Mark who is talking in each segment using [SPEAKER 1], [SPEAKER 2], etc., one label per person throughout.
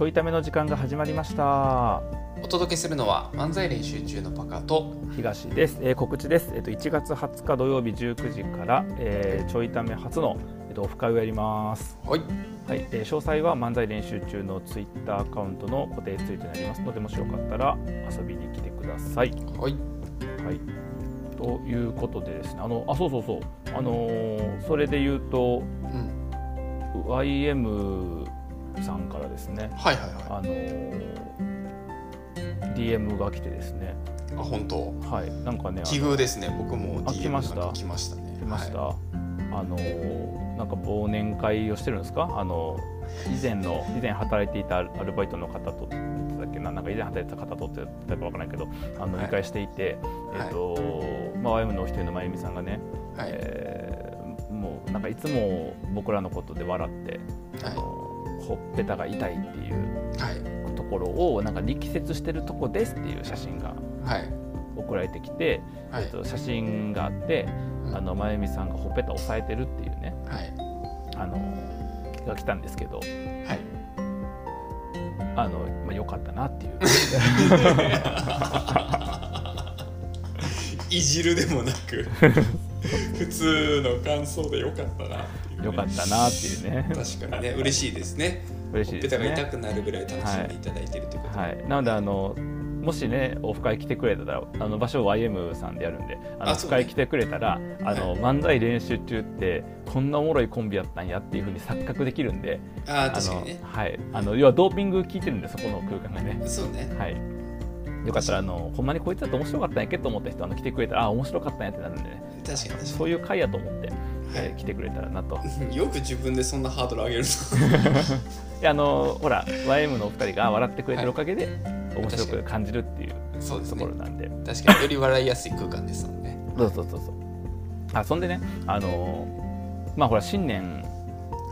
[SPEAKER 1] ちょいための時間が始まりました。
[SPEAKER 2] お届けするのは漫才練習中のパカと
[SPEAKER 1] 東です、えー告知です、えっと1月20日土曜日19時から、えーちょいため初の、えっとオフ会をやります。
[SPEAKER 2] はい。
[SPEAKER 1] はい、えー詳細は漫才練習中のツイッターアカウントの固定ツイートになります。のでもしよかったら遊びに来てください。
[SPEAKER 2] はい。
[SPEAKER 1] はい。ということでですね。あのあそうそうそう。あのーそれで言うと
[SPEAKER 2] うん。
[SPEAKER 1] YM さんからですね
[SPEAKER 2] はいはいは
[SPEAKER 1] あのー DM が来てですね。
[SPEAKER 2] いあ本当？
[SPEAKER 1] はい。なんかね
[SPEAKER 2] 奇遇ですね。僕も
[SPEAKER 1] あ
[SPEAKER 2] DM
[SPEAKER 1] 来ました？
[SPEAKER 2] 来ましたね。
[SPEAKER 1] 来ました、
[SPEAKER 2] は
[SPEAKER 1] あのーなんか忘年会をしてるんですか？あの以前の以前働いていたアルバイトの方と言っけな？なんか以前働いてた方とってたかわからないけどあの
[SPEAKER 2] はい
[SPEAKER 1] 飲み会していて、
[SPEAKER 2] はい。
[SPEAKER 1] えっ、と、まあ YM のお一人のまゆみさんがね、
[SPEAKER 2] いはい。
[SPEAKER 1] えーもうなんかいつも僕らのことで笑って、あのほっぺたが痛いっていう
[SPEAKER 2] はい。
[SPEAKER 1] ところをなんか力説してるとこですっていう写真が
[SPEAKER 2] はい。
[SPEAKER 1] 送られてきて、
[SPEAKER 2] はい。
[SPEAKER 1] えっと、写真があって、
[SPEAKER 2] うん。
[SPEAKER 1] あのまゆみさんがほっぺた押さえてるっていうね
[SPEAKER 2] はい。
[SPEAKER 1] あのが来たんですけど
[SPEAKER 2] はい。
[SPEAKER 1] あの、まあ、よかったなっていう。
[SPEAKER 2] いじるでもなく 普通の感想でよかったな
[SPEAKER 1] よかったなっていうね。
[SPEAKER 2] 確かにね嬉しいですね。
[SPEAKER 1] 嬉しいです
[SPEAKER 2] ほっぺたが痛
[SPEAKER 1] ね。
[SPEAKER 2] くなるぐらい楽しんでいただいているということで、
[SPEAKER 1] はい、なのであのもしねオフ会来てくれたらあの場所 YM さんでやるんであのオフ会来てくれたらあの、漫才練習中ってこんなおもろいコンビやったんやっていうふうに錯覚できるんで
[SPEAKER 2] ああ確かにね。
[SPEAKER 1] はい、あの要はドーピング効いてるんでそこの空間がね。
[SPEAKER 2] そうね。
[SPEAKER 1] はい。よかったらあのほんまにこいつだと面白かったんやっけと思った人あの来てくれたらあ面白かったんやってなるんでね。
[SPEAKER 2] 確かに確か
[SPEAKER 1] そういう回やと思って、
[SPEAKER 2] はい
[SPEAKER 1] えー来てくれたらなと。
[SPEAKER 2] に よく自分でそんなハードル上げる
[SPEAKER 1] で あのほら YM のお二人が笑ってくれてるおかげで、面白く感じるっていうところなんで。
[SPEAKER 2] 確かにより笑いやすい空間ですもんね。
[SPEAKER 1] そうそうそうそう。あそんでねあのまあほら新年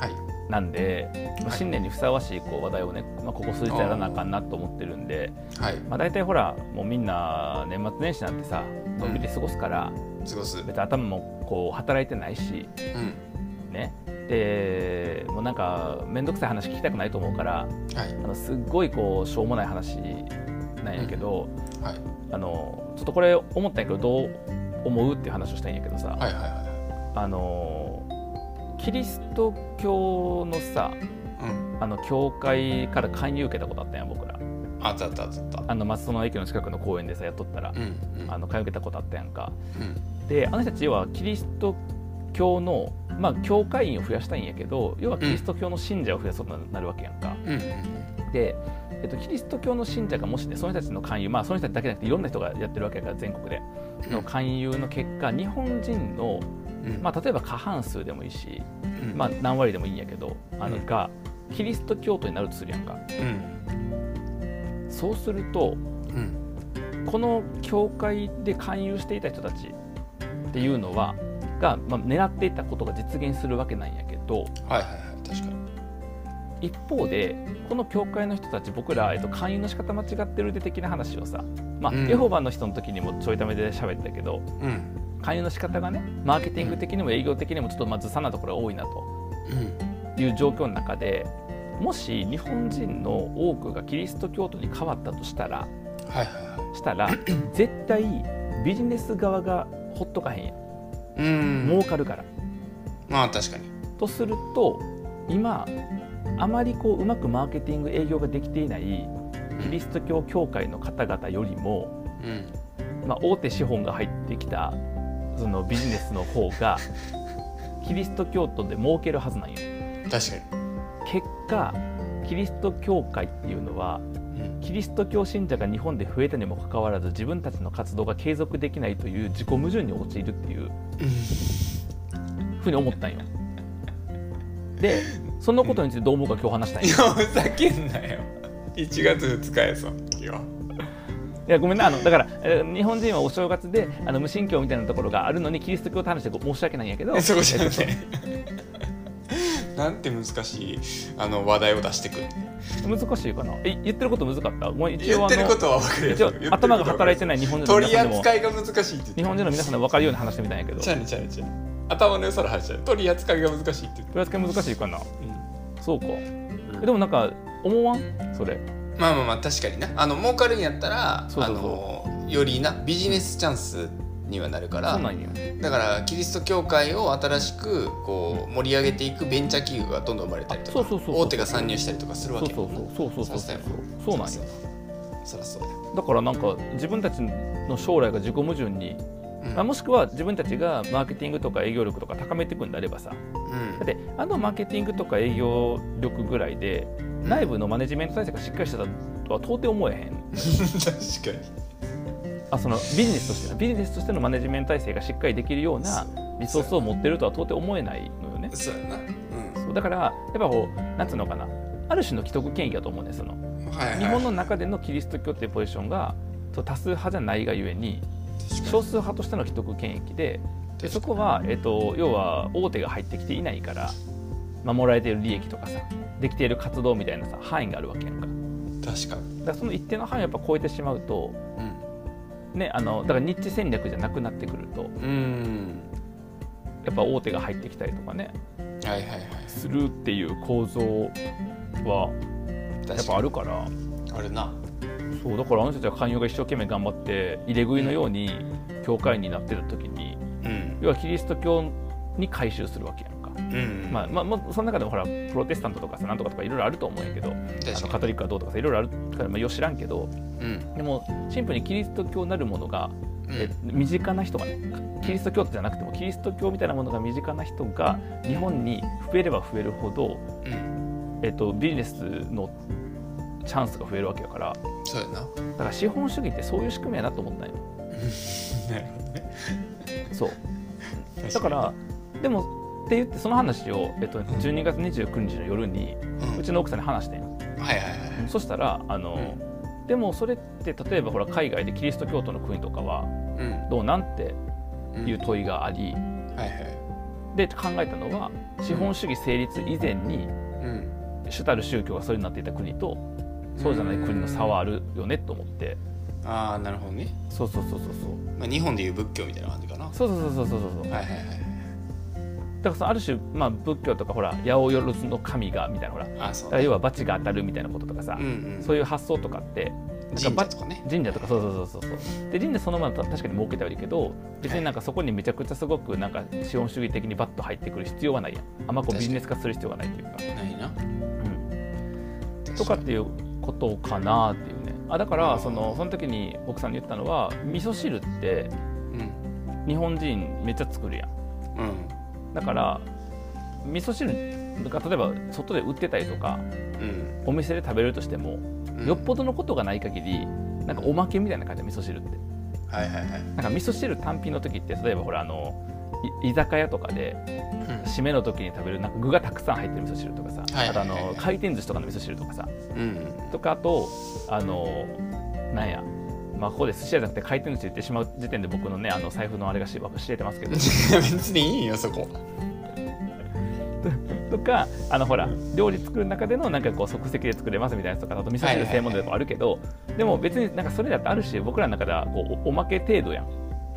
[SPEAKER 2] はい。
[SPEAKER 1] なんで、まあ
[SPEAKER 2] はい。
[SPEAKER 1] 新年にふさわしいこう話題をね、まあ、ここ数日やらなあかんなと思ってるんで、
[SPEAKER 2] はい。
[SPEAKER 1] まあ、大体ほらもうみんな年末年始なんてさのんびり過ごすから、
[SPEAKER 2] 過ごす。
[SPEAKER 1] 別に頭もこう働いてないし。
[SPEAKER 2] うん
[SPEAKER 1] ね。でもうなんか面倒くさい話聞きたくないと思うから
[SPEAKER 2] はい。
[SPEAKER 1] あのすっごいこうしょうもない話なんやけど、
[SPEAKER 2] はい。
[SPEAKER 1] あのちょっとこれ思ったんやけどどう思うっていう話をしたいんやけどさ、
[SPEAKER 2] はいはいは
[SPEAKER 1] あのキリスト教のさ
[SPEAKER 2] いうん。
[SPEAKER 1] あの教会から勧誘受けたことあったんや僕ら
[SPEAKER 2] あったあったあった。あ
[SPEAKER 1] の松戸の駅の近くの公園でさやっとったら、
[SPEAKER 2] うんうん。
[SPEAKER 1] あの勧誘受けたことあったやんか。
[SPEAKER 2] うん。
[SPEAKER 1] であの人たちはキリスト教のまあ教会員を増やしたいんやけど要はキリスト教の信者を増やそうとなるわけやんか、
[SPEAKER 2] うん。うん
[SPEAKER 1] で、えっと、キリスト教の信者がもしねその人たちの勧誘まあその人たちだけじゃなくていろんな人がやってるわけやから全国で。
[SPEAKER 2] うん。
[SPEAKER 1] の勧誘の結果日本人の、
[SPEAKER 2] うん。
[SPEAKER 1] まあ、例えば過半数でもいいし、
[SPEAKER 2] うん。
[SPEAKER 1] まあ、何割でもいいんやけどあの
[SPEAKER 2] うん。
[SPEAKER 1] がキリスト教徒になるとするやんか。
[SPEAKER 2] うん
[SPEAKER 1] そうすると
[SPEAKER 2] うん。
[SPEAKER 1] この教会で勧誘していた人たちっていうのはが、まあ、狙っていたことが実現するわけなんやけど
[SPEAKER 2] はいはいはい確かに。
[SPEAKER 1] 一方でこの教会の人たち僕ら、えっと、勧誘の仕方間違ってるで的な話をさ、まあ
[SPEAKER 2] うん。
[SPEAKER 1] エホバの人の時にもちょいためで喋ったけど
[SPEAKER 2] うん。
[SPEAKER 1] 勧誘の仕方がねマーケティング的にも営業的にもちょっとまあずさんなところが多いなと
[SPEAKER 2] うん。
[SPEAKER 1] いう状況の中でもし日本人の多くがキリスト教徒に変わったとしたら
[SPEAKER 2] はいはいは
[SPEAKER 1] したら 絶対ビジネス側がほっとかへんやん。
[SPEAKER 2] いうん。
[SPEAKER 1] 儲かるから。
[SPEAKER 2] まあ確かに。
[SPEAKER 1] とすると今あまりこううまくマーケティング営業ができていないキリスト教教会の方々よりも、
[SPEAKER 2] うん。
[SPEAKER 1] まあ、大手資本が入ってきたそのビジネスの方が キリスト教徒で儲けるはずなんよ。
[SPEAKER 2] 確か
[SPEAKER 1] 結果キリスト教会っていうのはキリスト教信者が日本で増えたにもかかわらず自分たちの活動が継続できないという自己矛盾に陥るっていうふうに思ったんよ。でそのことについてどう思うか今日話したんよ。
[SPEAKER 2] いやふざけんなよ。1月2日やその時はい
[SPEAKER 1] やごめんなあのだから、えー日本人はお正月であの無神教みたいなところがあるのにキリスト教と話して申し訳ないんやけど。
[SPEAKER 2] そこじゃななんて難しいあの話題を出してくる。
[SPEAKER 1] 難しいかな？え言ってること難かった？もう一応
[SPEAKER 2] 言ってることは分かる
[SPEAKER 1] 頭が働いて
[SPEAKER 2] ない
[SPEAKER 1] 日本人の
[SPEAKER 2] 取り
[SPEAKER 1] 皆さんでも。
[SPEAKER 2] 扱いが難しいって
[SPEAKER 1] 日本人の皆さんでも分かるように話してみたんやけど。
[SPEAKER 2] 頭の良さの話だ取り扱いが難しいって
[SPEAKER 1] 取り扱い難しいかな？
[SPEAKER 2] る
[SPEAKER 1] そうか。
[SPEAKER 2] うん
[SPEAKER 1] えでもなんか思わん？それ。
[SPEAKER 2] まあまあまあ確かにな。あの儲かるんやったらあのよりなビジネスチャンスにはなるからだからキリスト教会を新しくこう盛り上げていくベンチャー企業がどんどん生まれたりとか大手が参入したりとかするわけ。
[SPEAKER 1] そうそうそうそうそうそうなんよ
[SPEAKER 2] そりゃそう
[SPEAKER 1] だからなんか自分たちの将来が自己矛盾に、
[SPEAKER 2] うん、
[SPEAKER 1] まあ、もしくは自分たちがマーケティングとか営業力とか高めていくんであればさ、
[SPEAKER 2] うん、
[SPEAKER 1] だってあのマーケティングとか営業力ぐらいで内部のマネジメント体制がしっかりしてたとは到底思えへん
[SPEAKER 2] 確かに
[SPEAKER 1] あそのビジネスとしてのビジネスとしてのマネジメント体制がしっかりできるようなリソースを持ってるとは到底思えないのよね。
[SPEAKER 2] そうやな。うん。
[SPEAKER 1] そうだからやっぱこうなんつうのかな。ある種の既得権益だと思うんですその
[SPEAKER 2] はいはい。
[SPEAKER 1] 日本の中でのキリスト教っていうポジションが多数派じゃないがゆえに少数派としての既得権益ででそこは、えっと、要は大手が入ってきていないから守られている利益とかさできている活動みたいなさ範囲があるわけやんか。
[SPEAKER 2] 確かに。
[SPEAKER 1] からその一定の範囲をやっぱ超えてしまうとねあのだからニッチ戦略じゃなくなってくるとやっぱ大手が入ってきたりとかね
[SPEAKER 2] はいはいはい。
[SPEAKER 1] するっていう構造はやっぱあるから。
[SPEAKER 2] あるな。
[SPEAKER 1] そうだからあの人たちは勧誘が一生懸命頑張って入れ食いのように教会になってた時に
[SPEAKER 2] うん。
[SPEAKER 1] 要はキリスト教に改宗するわけやん。か、
[SPEAKER 2] うん
[SPEAKER 1] まあまあ、まあその中でもほらプロテスタントとかさなんとかとかいろいろあると思うんやけどカトリックはどうとかさいろいろあるから、まあ、よう知らんけど
[SPEAKER 2] にうん。
[SPEAKER 1] でもシンプルにキリスト教なるものが、
[SPEAKER 2] うん。
[SPEAKER 1] え身近な人がねキリスト教じゃなくてもキリスト教みたいなものが身近な人が日本に増えれば増えるほど、
[SPEAKER 2] うん。
[SPEAKER 1] えっと、ビジネスのチャンスが増えるわけやから。
[SPEAKER 2] そうやな。
[SPEAKER 1] だから資本主義ってそういう仕組みやなと思ったんよ。
[SPEAKER 2] なるほどね。
[SPEAKER 1] そう。だからでもって言ってその話を、えっと、12月29日の夜に
[SPEAKER 2] う
[SPEAKER 1] ちの奥さんに話してん
[SPEAKER 2] はいはいはい
[SPEAKER 1] そしたらあの、でもそれって例えばほら海外でキリスト教徒の国とかは
[SPEAKER 2] うん。
[SPEAKER 1] どうなんって
[SPEAKER 2] うん
[SPEAKER 1] いう問いがあり、
[SPEAKER 2] はいはい。
[SPEAKER 1] で考えたのは資本主義成立以前に
[SPEAKER 2] うん。
[SPEAKER 1] 主たる宗教がそれになっていた国とそうじゃない国の差はあるよねと思って。
[SPEAKER 2] ああなるほどね、
[SPEAKER 1] そうそうそうそうそう。
[SPEAKER 2] まあ、日本でいう仏教みたいな感じかな。は
[SPEAKER 1] そうそうそうそうそうそう。
[SPEAKER 2] いはいはい
[SPEAKER 1] だからそのある種、まあ、仏教とかほら八百万の神がみたいなほら
[SPEAKER 2] あそう
[SPEAKER 1] だから要は罰が当たるみたいなこととかさ、
[SPEAKER 2] うん。うん
[SPEAKER 1] そういう発想とかって
[SPEAKER 2] 神社とかね。
[SPEAKER 1] 神社とかそうそうそうそうそう。で神社そのまま確かに儲けてはいるけど別になんかそこにめちゃくちゃすごくなんか資本主義的にバッと入ってくる必要はないやん。あんまこうビジネス化する必要がないというか、
[SPEAKER 2] ないな。
[SPEAKER 1] うん、とかっていうことかなっていうね。あだからそのその時に奥さんに言ったのは味噌汁って
[SPEAKER 2] うん。
[SPEAKER 1] 日本人めっちゃ作るやん。
[SPEAKER 2] うん
[SPEAKER 1] だから味噌汁が例えば外で売ってたりとか
[SPEAKER 2] うん。
[SPEAKER 1] お店で食べれるとしても、
[SPEAKER 2] うん。
[SPEAKER 1] よっぽどのことがない限りなんかおまけみたいな感じで味噌汁って。
[SPEAKER 2] はいはいはい。
[SPEAKER 1] なんか味噌汁単品の時って例えばほらあのい居酒屋とかで
[SPEAKER 2] うん。
[SPEAKER 1] 締めの時に食べるなんか具がたくさん入ってる味噌汁とかさ、あとあの回転寿司とかの味噌汁とかさ。
[SPEAKER 2] うん。
[SPEAKER 1] とかあとあのなんやまあここで寿司屋じゃなくて回転寿司言ってしまう時点で僕のねあの財布のあれがし知れてますけど。
[SPEAKER 2] 別にいいよそこ。
[SPEAKER 1] とかあのほら料理作る中でのなんかこう即席で作れますみたいなやつとかあと味噌汁専門でもあるけど、でも別になんかそれだってある種僕らの中ではこうおおまけ程度やん。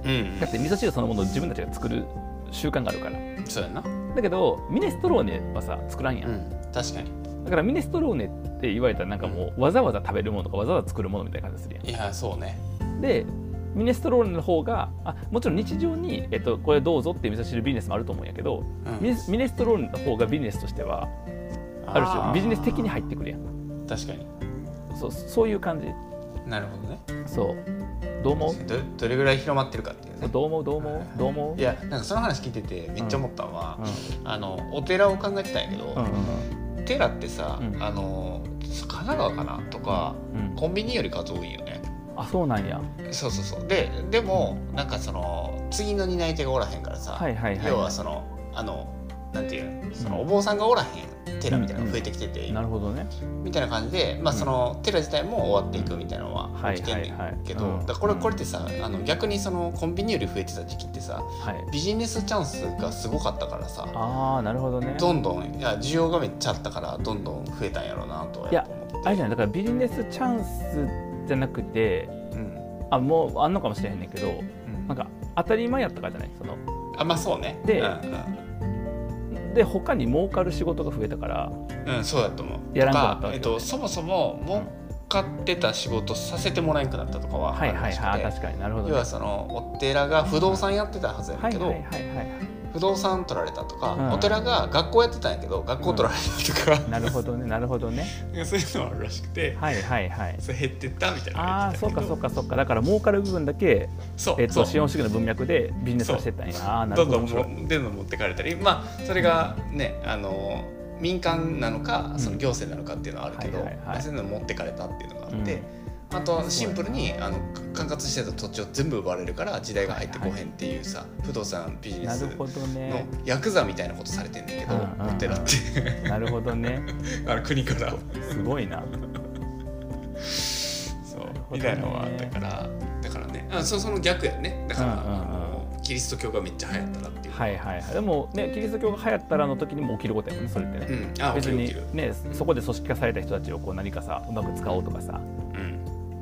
[SPEAKER 2] うん。
[SPEAKER 1] だって味噌汁そのものを自分たちが作る習慣があるから。
[SPEAKER 2] そうやな。
[SPEAKER 1] だけどミネストローネはさ作らんやん、
[SPEAKER 2] うん確かに
[SPEAKER 1] だからミネストローネって言われたらなんかもうわざわざ食べるものとかわざわざ作るものみたいな感じするやん
[SPEAKER 2] いやそうね。
[SPEAKER 1] でミネストローネの方があもちろん日常に、えっと、これどうぞっていう味噌汁ビジネスもあると思うんやけど、
[SPEAKER 2] うん。
[SPEAKER 1] ミネスミネストローネの方がビジネスとしてはある種ビジネス的に入ってくるやん。
[SPEAKER 2] 確かに。
[SPEAKER 1] そうそういう感じ。
[SPEAKER 2] なるほどね。
[SPEAKER 1] そう。どう思う？
[SPEAKER 2] どどれぐらい広まってるかっていうね。
[SPEAKER 1] どう思う？どう思う？どう思う？
[SPEAKER 2] いやなんかその話聞いててめっちゃ思ったのは、
[SPEAKER 1] う
[SPEAKER 2] あのお寺を考えてたんやけど、
[SPEAKER 1] んうん
[SPEAKER 2] 寺ってさ、
[SPEAKER 1] うん。
[SPEAKER 2] あの神奈川かな？とか
[SPEAKER 1] うん。うん
[SPEAKER 2] コンビニより数多いよね。
[SPEAKER 1] あそうなんや。
[SPEAKER 2] そうそうそう。ででもなんかその次の担い手がおらへんからさ、
[SPEAKER 1] はいはいはい。
[SPEAKER 2] 要はそのあのなんていうその
[SPEAKER 1] うん
[SPEAKER 2] お坊さんがおらへん寺みたいなのが増えてきてて、
[SPEAKER 1] なるほどね。
[SPEAKER 2] みたいな感じで、まあ、
[SPEAKER 1] うん。
[SPEAKER 2] その寺自体も終わっていくみたいなのは
[SPEAKER 1] はい
[SPEAKER 2] 起きてんねんけど、これこれってさあの逆にそのコンビニより増えてた時期ってさ
[SPEAKER 1] はい。
[SPEAKER 2] ビジネスチャンスがすごかったからさ
[SPEAKER 1] ああなるほどね。
[SPEAKER 2] どんどんいや需要がめっちゃあったからどんどん増えたんやろうなとはや
[SPEAKER 1] あれじゃないだからビジネスチャンスじゃなくて
[SPEAKER 2] うん。
[SPEAKER 1] あもうあんのかもしれへんねんけど
[SPEAKER 2] うん。
[SPEAKER 1] なんか当たり前やったからじゃない？その
[SPEAKER 2] あまあそうね。
[SPEAKER 1] で
[SPEAKER 2] うんうん
[SPEAKER 1] で他に儲かる仕事が増えたから
[SPEAKER 2] うんそうだと思う。
[SPEAKER 1] やらんくなった
[SPEAKER 2] とかえっと、そもそも儲かってた仕事させてもらえなくなったとかは
[SPEAKER 1] はいはいはい確かに。なるほど、ね、
[SPEAKER 2] 要はそのお寺が不動産やってたはずやねんけど、
[SPEAKER 1] はいはいはいはい
[SPEAKER 2] 不動産取られたとか、
[SPEAKER 1] うん。
[SPEAKER 2] お寺が学校やってたんやけど学校取られたとか、
[SPEAKER 1] なるほどねなるほどね。
[SPEAKER 2] そういうのがあるらしくて、
[SPEAKER 1] はいはいはい。
[SPEAKER 2] それ減ってったみたいなの
[SPEAKER 1] あ
[SPEAKER 2] が
[SPEAKER 1] あそうかそうかそうか。だから儲かる部分だけ、
[SPEAKER 2] そう
[SPEAKER 1] えっと、資本主義の文脈でビジネス化してったんや。あなる
[SPEAKER 2] ど。んどん
[SPEAKER 1] ほど面白い
[SPEAKER 2] もどんどん持ってかれたり。まあそれがねあの民間なのかその行政なのかっていうのはあるけど、
[SPEAKER 1] はいはいはい。
[SPEAKER 2] まあそういうのを持ってかれたっていうのがあって、
[SPEAKER 1] うん
[SPEAKER 2] あとシンプルにあの管轄してた土地を全部奪われるから時代が入ってこへんっていうさ、不動産ビジネスの
[SPEAKER 1] ね。
[SPEAKER 2] ヤクザみたいなことされてんねんけど、お寺って
[SPEAKER 1] なるほどね。
[SPEAKER 2] あの国から。
[SPEAKER 1] すごいな。
[SPEAKER 2] そう、みたいなのはあったからだからね。あそその逆やね。だから、あのキリスト教がめっちゃ流行ったなっていう、
[SPEAKER 1] はいはいはい。でもねキリスト教が流行ったらの時にも起きることやもんねそれってね、
[SPEAKER 2] うん、あ
[SPEAKER 1] 別にねそこで組織化された人たちをこう何かさうまく使おうとかさ
[SPEAKER 2] うん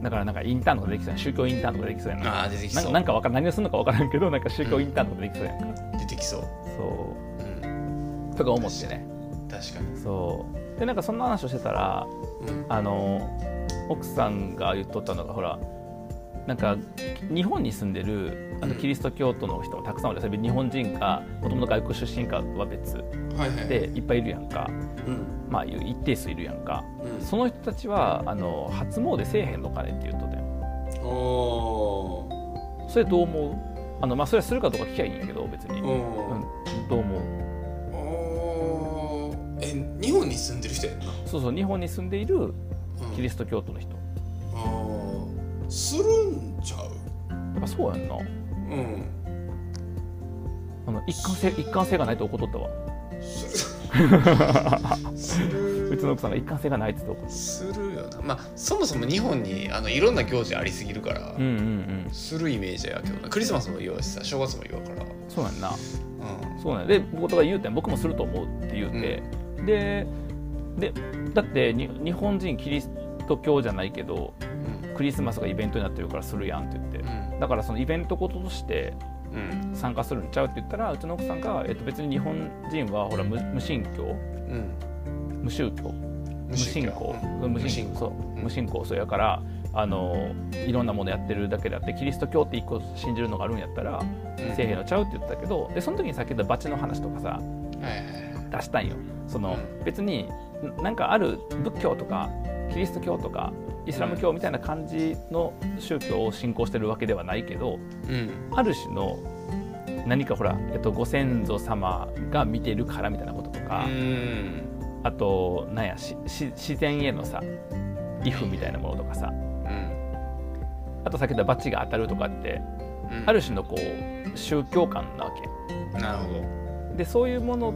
[SPEAKER 1] だからなんかインターンとかできそうやん。宗教インターンとかできそうやな
[SPEAKER 2] ああ出てきそう。
[SPEAKER 1] なんかなんかわかん何をするのか分からんけどなんか宗教インターンとかできそうやん。か、
[SPEAKER 2] 出てきそう、
[SPEAKER 1] そ
[SPEAKER 2] うん、
[SPEAKER 1] う。とか思ってね。
[SPEAKER 2] 確かに、
[SPEAKER 1] そう。でなんかそんな話をしてたら
[SPEAKER 2] うん、
[SPEAKER 1] あの奥さんが言っとったのがほらなんか日本に住んでるあの
[SPEAKER 2] うん。
[SPEAKER 1] キリスト教徒の人もたくさんおる日本人かもともと外国出身かは別でいっぱいいるやんか。
[SPEAKER 2] うん。
[SPEAKER 1] まあ一定数いるやんか。
[SPEAKER 2] うん。
[SPEAKER 1] その人たちはあの初詣せえへんのかねって言っとったよ
[SPEAKER 2] お
[SPEAKER 1] それどう思う？あのまあそれはするかどうか聞きゃいいんやけど別に、
[SPEAKER 2] ー
[SPEAKER 1] うん、どう思う？
[SPEAKER 2] え日本に住んでる人やんな、
[SPEAKER 1] そうそう日本に住んでいる
[SPEAKER 2] うん。
[SPEAKER 1] キリスト教徒の人
[SPEAKER 2] するんちゃう？
[SPEAKER 1] やっぱそうやんな。
[SPEAKER 2] うん。
[SPEAKER 1] あの一貫性一貫性がないと怒っとったわ。
[SPEAKER 2] する。
[SPEAKER 1] うちの奥さんが一貫性がないって言って怒っ
[SPEAKER 2] するよな。まあそもそも日本にあのいろんな行事ありすぎるから、
[SPEAKER 1] うんうんうん。
[SPEAKER 2] するイメージやけどな。クリスマスも言うしさ正月も言うから。
[SPEAKER 1] そうやんな。
[SPEAKER 2] うん。
[SPEAKER 1] そうなんや。で僕が言うてん僕もすると思うって言うて、ででだってに日本人キリスト教じゃないけどクリスマスがイベントになってるからするやんって言って。
[SPEAKER 2] うん。
[SPEAKER 1] だからそのイベントこととして
[SPEAKER 2] うん。
[SPEAKER 1] 参加するんちゃうって言ったらうちの奥さんが、えっと、別に日本人はほら無無神教？
[SPEAKER 2] うん。
[SPEAKER 1] 無宗教？無信仰、
[SPEAKER 2] うん。
[SPEAKER 1] 無信仰無信仰そう。やからあのいろんなものやってるだけであってキリスト教って一個信じるのがあるんやったら
[SPEAKER 2] うん。
[SPEAKER 1] せえへんのちゃうって言ってたけどでその時にさっき言ったバチの話とかさ出したんよ。その、
[SPEAKER 2] う
[SPEAKER 1] 別にんなんかある仏教とかキリスト教とかイスラム教みたいな感じの宗教を信仰してるわけではないけど
[SPEAKER 2] うん。
[SPEAKER 1] ある種の何かほら、えっと、ご先祖様が見てるからみたいなこととか、
[SPEAKER 2] うん。
[SPEAKER 1] あとなんやしし自然へのさ畏怖みたいなものとかさ
[SPEAKER 2] うん。
[SPEAKER 1] あとさっき言ったバチが当たるとかって
[SPEAKER 2] うん。
[SPEAKER 1] ある種のこう宗教観なわけ。
[SPEAKER 2] なるほど。
[SPEAKER 1] でそういうもの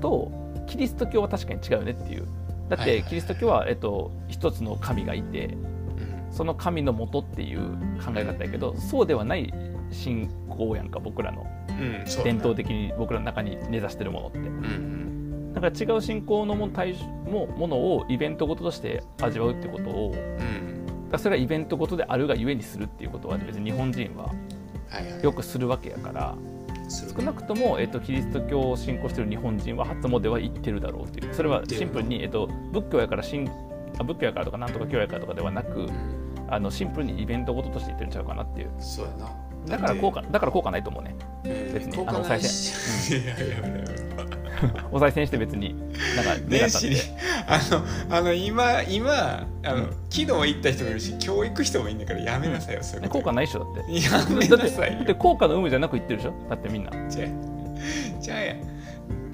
[SPEAKER 1] とキリスト教は確かに違うよねっていうだっ
[SPEAKER 2] はいはいはい
[SPEAKER 1] てキリスト教は、えっと、一つの神がいて
[SPEAKER 2] うん。
[SPEAKER 1] その神のもとっていう考え方やけどそうではない信仰やんか僕らの。
[SPEAKER 2] うん
[SPEAKER 1] 伝統的に僕らの中に根ざしてるものって。
[SPEAKER 2] うんうん。
[SPEAKER 1] だから違う信仰のも対もものをイベントごととして味わうってことを
[SPEAKER 2] うん。
[SPEAKER 1] らそれがイベントごとであるがゆえにするっていうことは別に日本人は
[SPEAKER 2] はいはい。
[SPEAKER 1] よくするわけやから
[SPEAKER 2] する
[SPEAKER 1] 少なくとも、えっと、キリスト教を信仰している日本人は初詣は行ってるだろうっていう。それはシンプルに、えっと、仏教やから信あ仏教やからとかなんとか教やからとかではなく
[SPEAKER 2] うん。
[SPEAKER 1] あのシンプルにイベントごととして言ってるんちゃうかなっていう。
[SPEAKER 2] そうやな。
[SPEAKER 1] だから効果だから効果ないと思うね。
[SPEAKER 2] うん
[SPEAKER 1] 別に。あの再
[SPEAKER 2] し。いやいやいやいや
[SPEAKER 1] お賽銭して別になんか
[SPEAKER 2] 年始に。あのあの今今あの、
[SPEAKER 1] うん。
[SPEAKER 2] 昨日行った人もいるし今日行く人もいるんだからやめなさいよ、そういうこと。
[SPEAKER 1] 効果ないっしょだって。
[SPEAKER 2] やめなさいよ。
[SPEAKER 1] だって効果の有無じゃなく言ってるでしょだってみんな、
[SPEAKER 2] じゃあじゃあや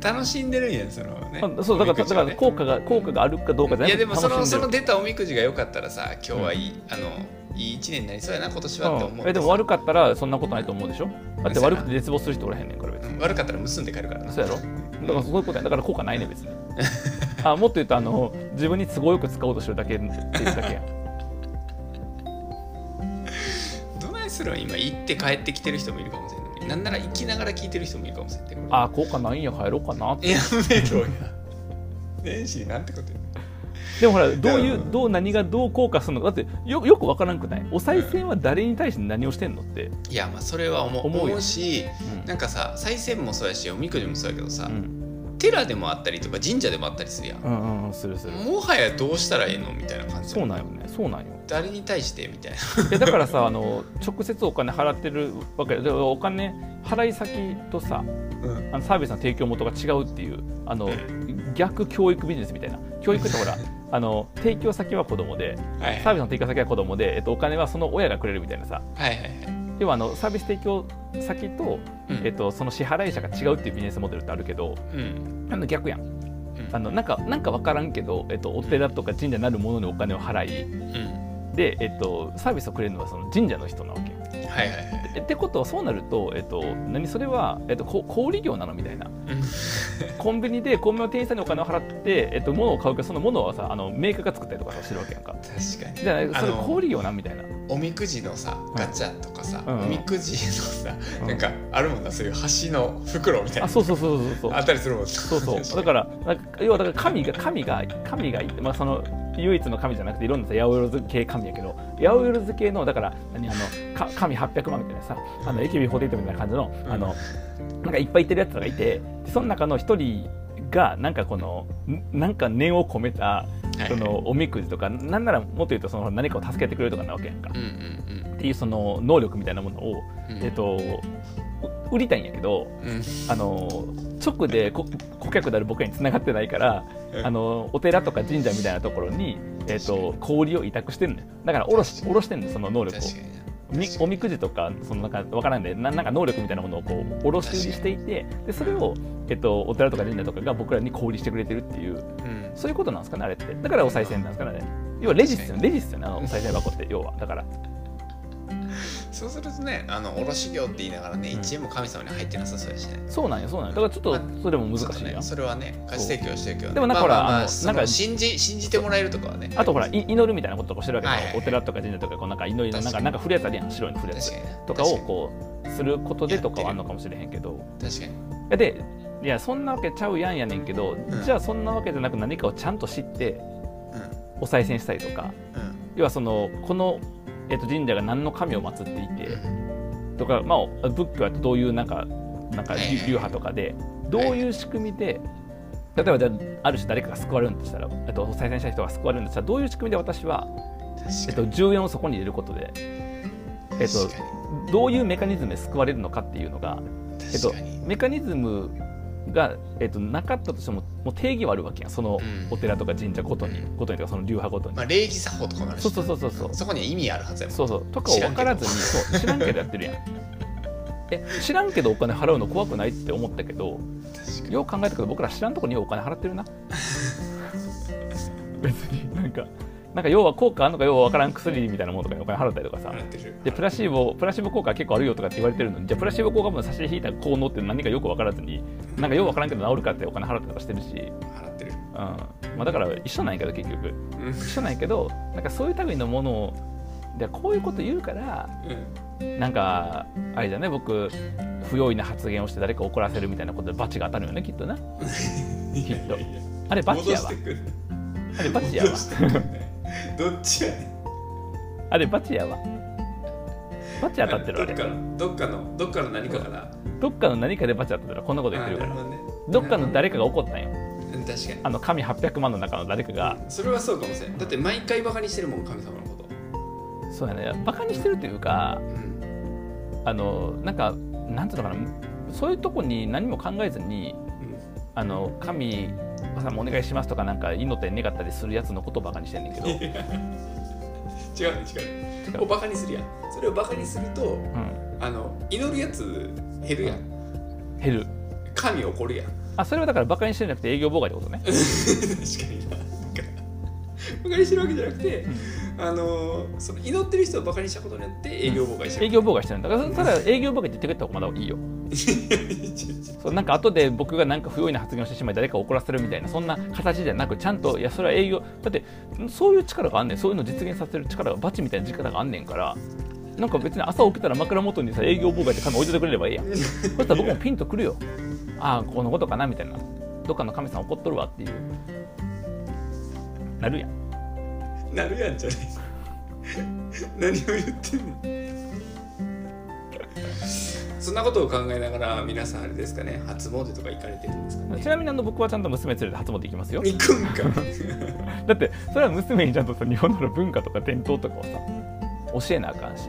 [SPEAKER 2] 楽しんでるんやそのね
[SPEAKER 1] あそうだからだから効果が効果があるかどうかじゃないくて
[SPEAKER 2] やでもそのその出たおみくじが良かったらさ今日はいい、あのいい一年になりそうやな今年はって思う
[SPEAKER 1] うん、えでも悪かったらそんなことないと思うでしょ？だって悪くて絶望する人おらへんねんから別に。
[SPEAKER 2] うん。悪かったら結んで帰るからな。
[SPEAKER 1] そうやろ？だからそういうことや。だから効果ないね別に。あもっと言うとあの自分に都合よく使おうとしてるだけっていうだけや。
[SPEAKER 2] どないするん？今行って帰ってきてる人もいるかもしれない。なんなら行きながら聞いてる人もいるかもしれない。これ
[SPEAKER 1] あ効果ないんや。帰ろうかなって。
[SPEAKER 2] やめろや。年始になんてこと言う
[SPEAKER 1] でもほらどういう
[SPEAKER 2] うん。
[SPEAKER 1] どう何がどう効果するの？かだってよよくわからんくない？お賽銭は誰に対して何をしてんのって、
[SPEAKER 2] いやまあそれは思う
[SPEAKER 1] 思う
[SPEAKER 2] し
[SPEAKER 1] うん。
[SPEAKER 2] なんかさ賽銭もそうやしおみくじもそうやけどさ、
[SPEAKER 1] うん。
[SPEAKER 2] 寺でもあったりとか神社でもあったりするやん、
[SPEAKER 1] うんうんうんするする。
[SPEAKER 2] もはやどうしたらいいの？みたいな感じ。
[SPEAKER 1] そうなんよね。そうなんよ。
[SPEAKER 2] 誰に対して？みたいな。い
[SPEAKER 1] やだからさあの直接お金払ってるわけでお金払い先とさ
[SPEAKER 2] うん。
[SPEAKER 1] あのサービスの提供元が違うっていうあの逆教育ビジネスみたいな。教育ってほら あの提供先は子供で
[SPEAKER 2] はい
[SPEAKER 1] サービスの提供先は子供で、えっと、お金はその親がくれるみたいなさ。
[SPEAKER 2] はいはいはい。
[SPEAKER 1] 要はあのサービス提供先と、
[SPEAKER 2] うん。
[SPEAKER 1] えっと、その支払い者が違うっていうビジネスモデルってあるけど
[SPEAKER 2] うん。
[SPEAKER 1] あの逆やん。
[SPEAKER 2] うん。
[SPEAKER 1] あのなんかなんか分からんけど、えっと、お寺とか神社なるものにお金を払い
[SPEAKER 2] うん。
[SPEAKER 1] で、えっと、サービスをくれるのはその神社の人なわけ
[SPEAKER 2] はいはいはい。
[SPEAKER 1] えってことはそうなると、えっと、何それは、えっと、こ小売業なのみたいな。
[SPEAKER 2] うん。
[SPEAKER 1] コンビニでコンビニの店員さんにお金を払って、えっと、物を買うけどその物はさあのメーカーが作ったりとかさしてるわけやんか。
[SPEAKER 2] 確かに。
[SPEAKER 1] じゃあそれ小売業なんみたいな。
[SPEAKER 2] おみくじのさガチャとかさ、
[SPEAKER 1] うん。
[SPEAKER 2] おみくじのさ、
[SPEAKER 1] うん。
[SPEAKER 2] なんかあるもんなそういう橋の袋みたいな。
[SPEAKER 1] あそうそうそうそうそう。
[SPEAKER 2] あったりするもんな。
[SPEAKER 1] そうそう。だからなんか要はだから神が神が神がいて、まあ、その唯一の神じゃなくていろんなさ八百万系神やけど八百万系のだから何あのか神800万みたいなさあの AKB48 みたいな感じの,、
[SPEAKER 2] うん。
[SPEAKER 1] あのなんかいっぱいいってるやつらがいてその中の一人がなんかこのんなんか念を込めた
[SPEAKER 2] はい。
[SPEAKER 1] そのおみくじとかなんならもっと言うとその何かを助けてくれるとかなわけやんか。っていうその能力みたいなものを、
[SPEAKER 2] うん。
[SPEAKER 1] えっと、う売りたいんやけど
[SPEAKER 2] うん。
[SPEAKER 1] あの直でこ顧客である僕らに繋がってないから、
[SPEAKER 2] うん
[SPEAKER 1] あのお寺とか神社みたいなところに、えっと小売りを委託してるのよ。だからおろしおろしてんのよその能力を。おみくじとかそのなんかわからんでななんか能力みたいなものをこうおろし売りしていてでそれを、えっと、お寺とか神社とかが僕らに小売りしてくれてるっていう。
[SPEAKER 2] うん。
[SPEAKER 1] そういうことなんですかねあれって。だからお賽銭なんですかねあれ。要はレジっすよね。レジっすよねあのお賽銭箱って要は。だから
[SPEAKER 2] そうするとねあの卸業って言いながらね、
[SPEAKER 1] うん。
[SPEAKER 2] 1円も神様に入ってなさそうやしね。
[SPEAKER 1] そうなんよそうなんよ。だからちょっと
[SPEAKER 2] ま
[SPEAKER 1] それも難しいやん
[SPEAKER 2] ねそれはね価値提供してるけど、ね、
[SPEAKER 1] でもなんかほら
[SPEAKER 2] まあまあまあ
[SPEAKER 1] なんか
[SPEAKER 2] の信じ信じてもらえるとかはね
[SPEAKER 1] あとほらい祈るみたいなこととかしてるわけで
[SPEAKER 2] はいはいはい。
[SPEAKER 1] お寺とか神社とかこうなんか祈りのなん
[SPEAKER 2] 確か
[SPEAKER 1] なんか振るやつあるやん白いの振るやつ
[SPEAKER 2] 確かにね
[SPEAKER 1] とかをこうすることでとかはあるのかもしれへんけど。
[SPEAKER 2] 確かに。
[SPEAKER 1] でいやそんなわけちゃうやんやねんけど、
[SPEAKER 2] ん。
[SPEAKER 1] じゃあそんなわけじゃなく何かをちゃんと知ってお賽銭したりとか。
[SPEAKER 2] うんうん。
[SPEAKER 1] 要はそのこの、えっと神社が何の神を祀っていて、
[SPEAKER 2] うん。
[SPEAKER 1] とか、まあ、仏教はどういうなんかなんか流流派とかでどういう仕組みで例えばじゃあある種誰かが救われるんだとしたら、えっと、再選した人が救われるんだとしたらどういう仕組みで私は、えっと、
[SPEAKER 2] 確かに
[SPEAKER 1] 10円をそこに入れることで、えっとどういうメカニズムで救われるのかっていうのが、えっとメカニズムが、えっと、なかったとしてももう定義はあるわけやん。その
[SPEAKER 2] うん。
[SPEAKER 1] お寺とか神社ごとに、
[SPEAKER 2] うん。
[SPEAKER 1] ごとにとかその流派ごとに、
[SPEAKER 2] まあ、礼儀作法とかもあるし。
[SPEAKER 1] そうそうそうそう。そう
[SPEAKER 2] そこには意味あるはずやもん。
[SPEAKER 1] そうそう。とかを分からずにそう知らんけどやってるやん。え知らんけどお金払うの怖くないって思ったけどよう考えたけど僕ら知らんとこにお金払ってるな。別になんかなんか要は効果あるのかようわからん薬みたいなものとかにお金払ったりとかさ。でプラシーボプラシーボ効果結構あるよとかって言われてるの。にじゃあプラシーボ効果分差し引いた効能って何かよく分からずになんかようわからんけど治るかってお金払ったりとかしてるし、
[SPEAKER 2] 払ってる。
[SPEAKER 1] うん。まあ、だから一緒なんやけど結局。
[SPEAKER 2] うん。
[SPEAKER 1] 一緒なんやけどなんかそういう類のものをでこういうこと言うから
[SPEAKER 2] うん。
[SPEAKER 1] なんかあれじゃね僕不用意な発言をして誰か怒らせるみたいなことでバチが当たるよねきっとな。きっと。あれバチやわ。あれバチやわ
[SPEAKER 2] どっちやねん。
[SPEAKER 1] あれバチやわ。バチ当たってるあれ
[SPEAKER 2] どっかのどっかのどっかの何かかな。
[SPEAKER 1] どっかの何かでバチ当たってるこんなこと言ってるから。
[SPEAKER 2] どね。
[SPEAKER 1] どっかの誰かが怒ったんよ
[SPEAKER 2] うん確かに。
[SPEAKER 1] あの神800万の中の誰かが。
[SPEAKER 2] それはそうかもしれん。だって毎回バカにしてるもん神様のこと。
[SPEAKER 1] そうやね。バカにしてるというか
[SPEAKER 2] うん。
[SPEAKER 1] あのなんかなんていうのかな。そういうとこに何も考えずにあの神さんもお願いしますとかなんか祈ったり願ったりするやつのことをバカにしてんねんけど、
[SPEAKER 2] 違うね違うね
[SPEAKER 1] 違う。
[SPEAKER 2] をバカにするやん。それをバカにすると
[SPEAKER 1] うん、
[SPEAKER 2] あの祈るやつ減るやん。
[SPEAKER 1] 減る。
[SPEAKER 2] 神怒るやん。
[SPEAKER 1] あそれはだからバカにしてなくて営業妨害ってことね。
[SPEAKER 2] 確かにバカにしてるわけじゃなくて、あのその祈ってる人をバカにしたことによって営業妨害してる、
[SPEAKER 1] 営業妨害してるんだからただ営業妨害って言ってくれた方がまだいいよ そうなんか後で僕がなんか不用意な発言をしてしまい誰かを怒らせるみたいなそんな形じゃなくちゃんといやそれは営業だってそういう力があんねん。そういうのを実現させる力がバチみたいな力があんねんからなんか別に朝起きたら枕元にさ営業妨害って紙置いててくれればいいやん。そしたら僕もピンとくるよ。ああこのことかなみたいな。どっかの神さん怒っとるわっていう。なるやん。
[SPEAKER 2] なるやんじゃねえ。何を言ってんのそそんなことを考えながら皆さんあれですかね初詣とか行かれてるんですかね？
[SPEAKER 1] ちなみにあの僕はちゃんと娘連れて初詣行きますよ。
[SPEAKER 2] 行くんか？
[SPEAKER 1] だってそれは娘にちゃんとさ日本の文化とか伝統とかをさ教えなあかんし。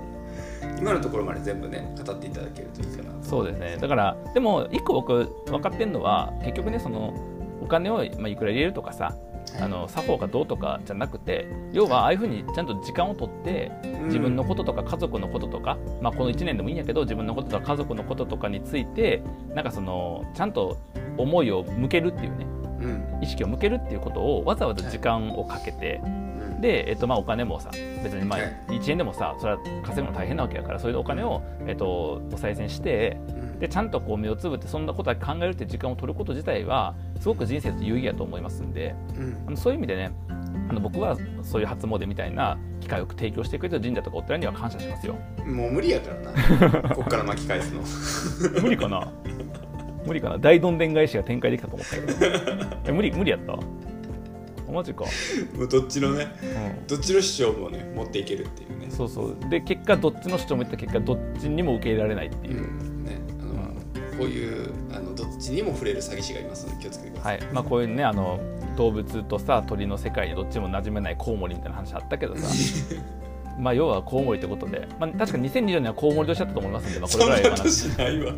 [SPEAKER 2] 今のところまで全部ね語っていただけるといいかな
[SPEAKER 1] そうですね。だからでも一個僕分かってるのは結局ねそのお金をまあいくら入れるとかさあの作法がどうとかじゃなくて要はああいうふうにちゃんと時間をとって自分のこととか家族のこととか、まあ、この1年でもいいんやけど自分のこととか家族のこととかについてなんかそのちゃんと思いを向けるっていうね
[SPEAKER 2] うん。
[SPEAKER 1] 意識を向けるっていうことをわざわざ時間をかけて、
[SPEAKER 2] うん。
[SPEAKER 1] で、えっと、まあお金もさ別にまあ
[SPEAKER 2] はい。
[SPEAKER 1] 1円でもさそれは稼ぐの大変なわけやからそれでお金を、えっと、お賽銭して
[SPEAKER 2] うん
[SPEAKER 1] でちゃんとこう目をつぶってそんなことは考えるっていう時間を取ること自体はすごく人生と有意義だと思いますんで
[SPEAKER 2] うん。
[SPEAKER 1] あのそういう意味でねあの僕はそういう初詣みたいな機会を提供してくれた神社とかお寺には感謝しますよ。
[SPEAKER 2] もう無理やからな。こっから巻き返すの。
[SPEAKER 1] 無理かな？無理かな？大どんでん返しが展開できたと思ったけど。え無理無理やった？マジか、
[SPEAKER 2] もうどっちのね
[SPEAKER 1] うん、
[SPEAKER 2] どっちの主張もね持っていけるっていうね。
[SPEAKER 1] そうそう。で結果どっちの主張も言った結果どっちにも受け入れられないって
[SPEAKER 2] う
[SPEAKER 1] いう、
[SPEAKER 2] ん。ねあの、こういうあのどっちにも触れる詐欺師がいますので気をつけてください、
[SPEAKER 1] はい。まあ、こういうねあの動物とさ鳥の世界にどっちも馴染めないコウモリみたいな話あったけどさ。まあ要はコウモリってことで、まあ、確か2020年はコウモリ年だったと思いますんで、まあ、これぐらいかな
[SPEAKER 2] 年ないわ。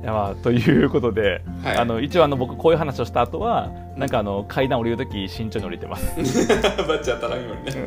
[SPEAKER 1] いやまあということで、
[SPEAKER 2] はい。
[SPEAKER 1] あの一応あの僕こういう話をした後はなんかあの階段降りるとき慎重に降りてます。
[SPEAKER 2] バッチ当たらんようにね